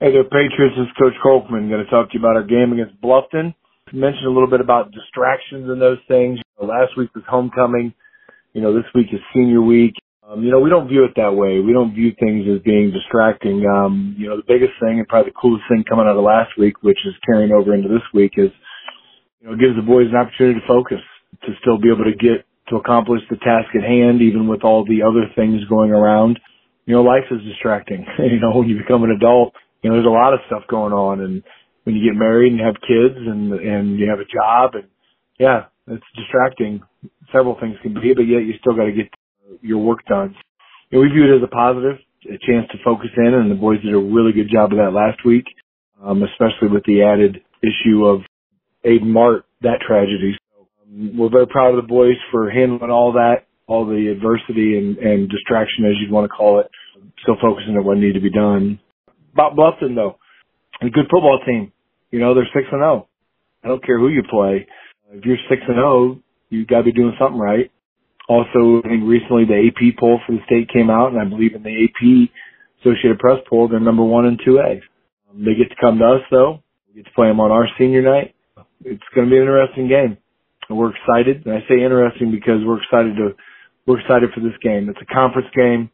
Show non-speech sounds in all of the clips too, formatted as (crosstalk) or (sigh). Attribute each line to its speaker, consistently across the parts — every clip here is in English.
Speaker 1: Hey there, Patriots. This is Coach Kolkman. Going to talk to you about our game against Bluffton. Mentioned a little bit about distractions and those things. Last week was homecoming. You know, this week is senior week. Um, you know, we don't view it that way. We don't view things as being distracting. Um, you know, the biggest thing and probably the coolest thing coming out of last week, which is carrying over into this week, is you know, it gives the boys an opportunity to focus, to still be able to get to accomplish the task at hand, even with all the other things going around. You know, life is distracting. (laughs) you know, when you become an adult, you know, there's a lot of stuff going on and when you get married and have kids and, and you have a job and yeah, it's distracting. Several things can be, but yet you still got to get your work done. You know, we view it as a positive, a chance to focus in and the boys did a really good job of that last week, um, especially with the added issue of Aiden Mart, that tragedy So we're very proud of the boys for handling all that, all the adversity and, and distraction, as you'd want to call it. Still focusing on what needed to be done. About Bluffton, though, a good football team. You know, they're six and zero. Oh. I don't care who you play. If you're six and zero, oh, you got to be doing something right. Also, I think recently the AP poll for the state came out, and I believe in the AP Associated Press poll, they're number one in two A. Um, they get to come to us though. We get to play them on our senior night. It's going to be an interesting game And we're excited. And I say interesting because we're excited to we're excited for this game. It's a conference game.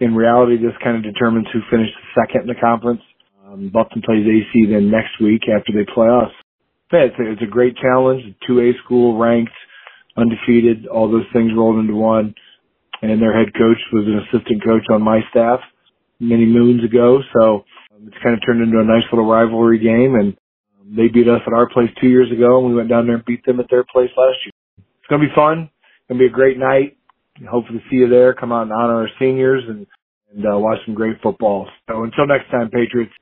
Speaker 1: In reality, this kind of determines who finishes second in the conference. Um, Bluffton plays AC then next week after they play us. It's, a, it's a great challenge. 2A school ranked, undefeated, all those things rolled into one. And their head coach was an assistant coach on my staff many moons ago. So um, it's kind of turned into a nice little rivalry game. And they beat us at our place two years ago, and we went down there and beat them at their place last year. It's gonna be fun. It's gonna be a great night. Hopefully, see you there. Come out and honor our seniors and and uh, watch some great football. So until next time, Patriots.